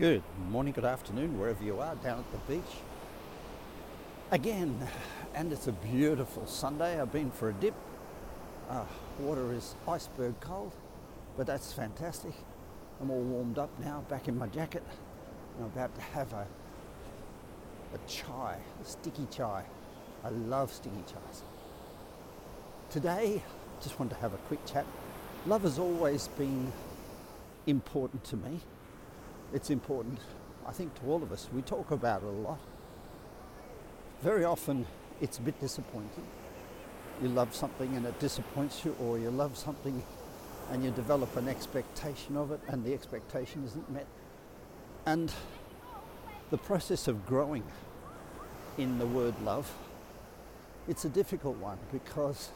Good morning, good afternoon, wherever you are down at the beach. Again, and it's a beautiful Sunday. I've been for a dip. Uh, water is iceberg cold, but that's fantastic. I'm all warmed up now, back in my jacket. I'm about to have a, a chai, a sticky chai. I love sticky chais. Today, just wanted to have a quick chat. Love has always been important to me. It's important, I think, to all of us. We talk about it a lot. Very often, it's a bit disappointing. You love something and it disappoints you, or you love something and you develop an expectation of it and the expectation isn't met. And the process of growing in the word love, it's a difficult one because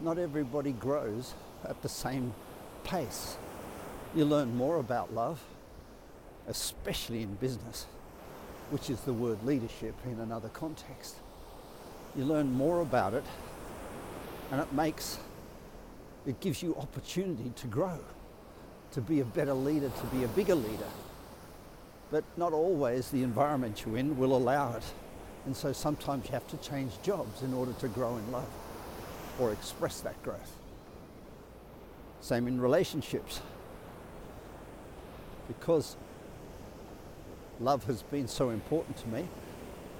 not everybody grows at the same pace. You learn more about love, especially in business, which is the word leadership in another context. You learn more about it and it makes it gives you opportunity to grow, to be a better leader, to be a bigger leader. But not always the environment you're in will allow it. And so sometimes you have to change jobs in order to grow in love or express that growth. Same in relationships. Because love has been so important to me,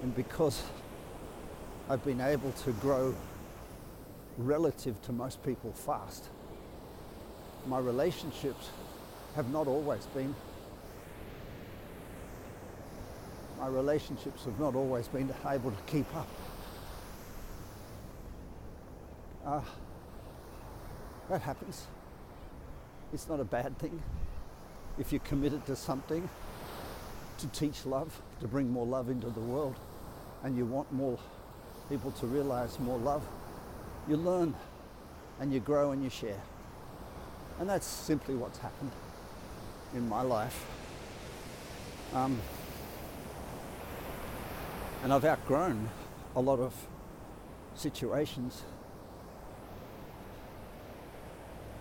and because I've been able to grow relative to most people fast, my relationships have not always been my relationships have not always been able to keep up. Uh, that happens. It's not a bad thing. If you're committed to something, to teach love, to bring more love into the world, and you want more people to realize more love, you learn and you grow and you share. And that's simply what's happened in my life. Um, and I've outgrown a lot of situations.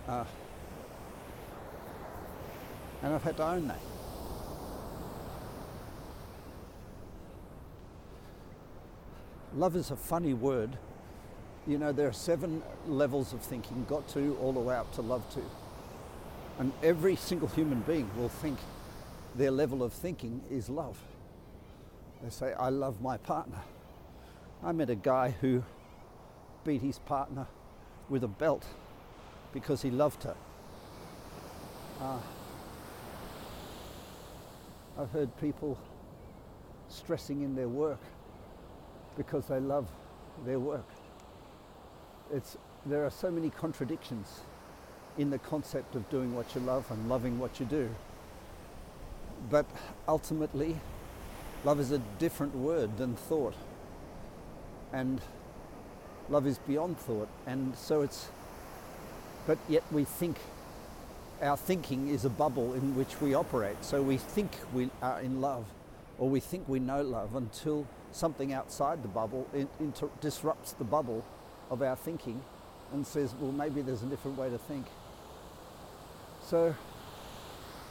Uh, and I've had to own that. Love is a funny word. You know, there are seven levels of thinking, got to, all the way up to love to. And every single human being will think their level of thinking is love. They say, I love my partner. I met a guy who beat his partner with a belt because he loved her. Uh, I've heard people stressing in their work because they love their work. It's, there are so many contradictions in the concept of doing what you love and loving what you do. But ultimately, love is a different word than thought. And love is beyond thought. And so it's, but yet we think our thinking is a bubble in which we operate. So we think we are in love or we think we know love until something outside the bubble inter- disrupts the bubble of our thinking and says, well, maybe there's a different way to think. So,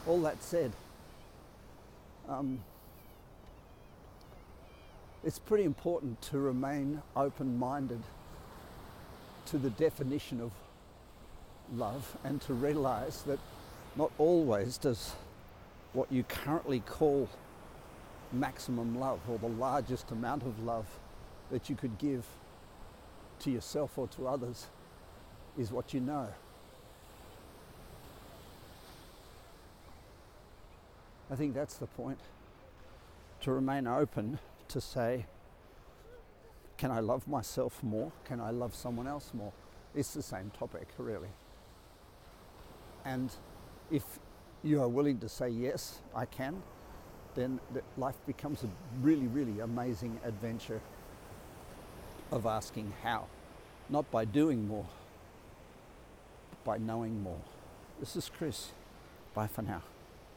all that said, um, it's pretty important to remain open minded to the definition of love and to realize that not always does what you currently call maximum love or the largest amount of love that you could give to yourself or to others is what you know. I think that's the point. To remain open to say, can I love myself more? Can I love someone else more? It's the same topic, really. And if you are willing to say, yes, I can, then life becomes a really, really amazing adventure of asking how. Not by doing more, but by knowing more. This is Chris. Bye for now.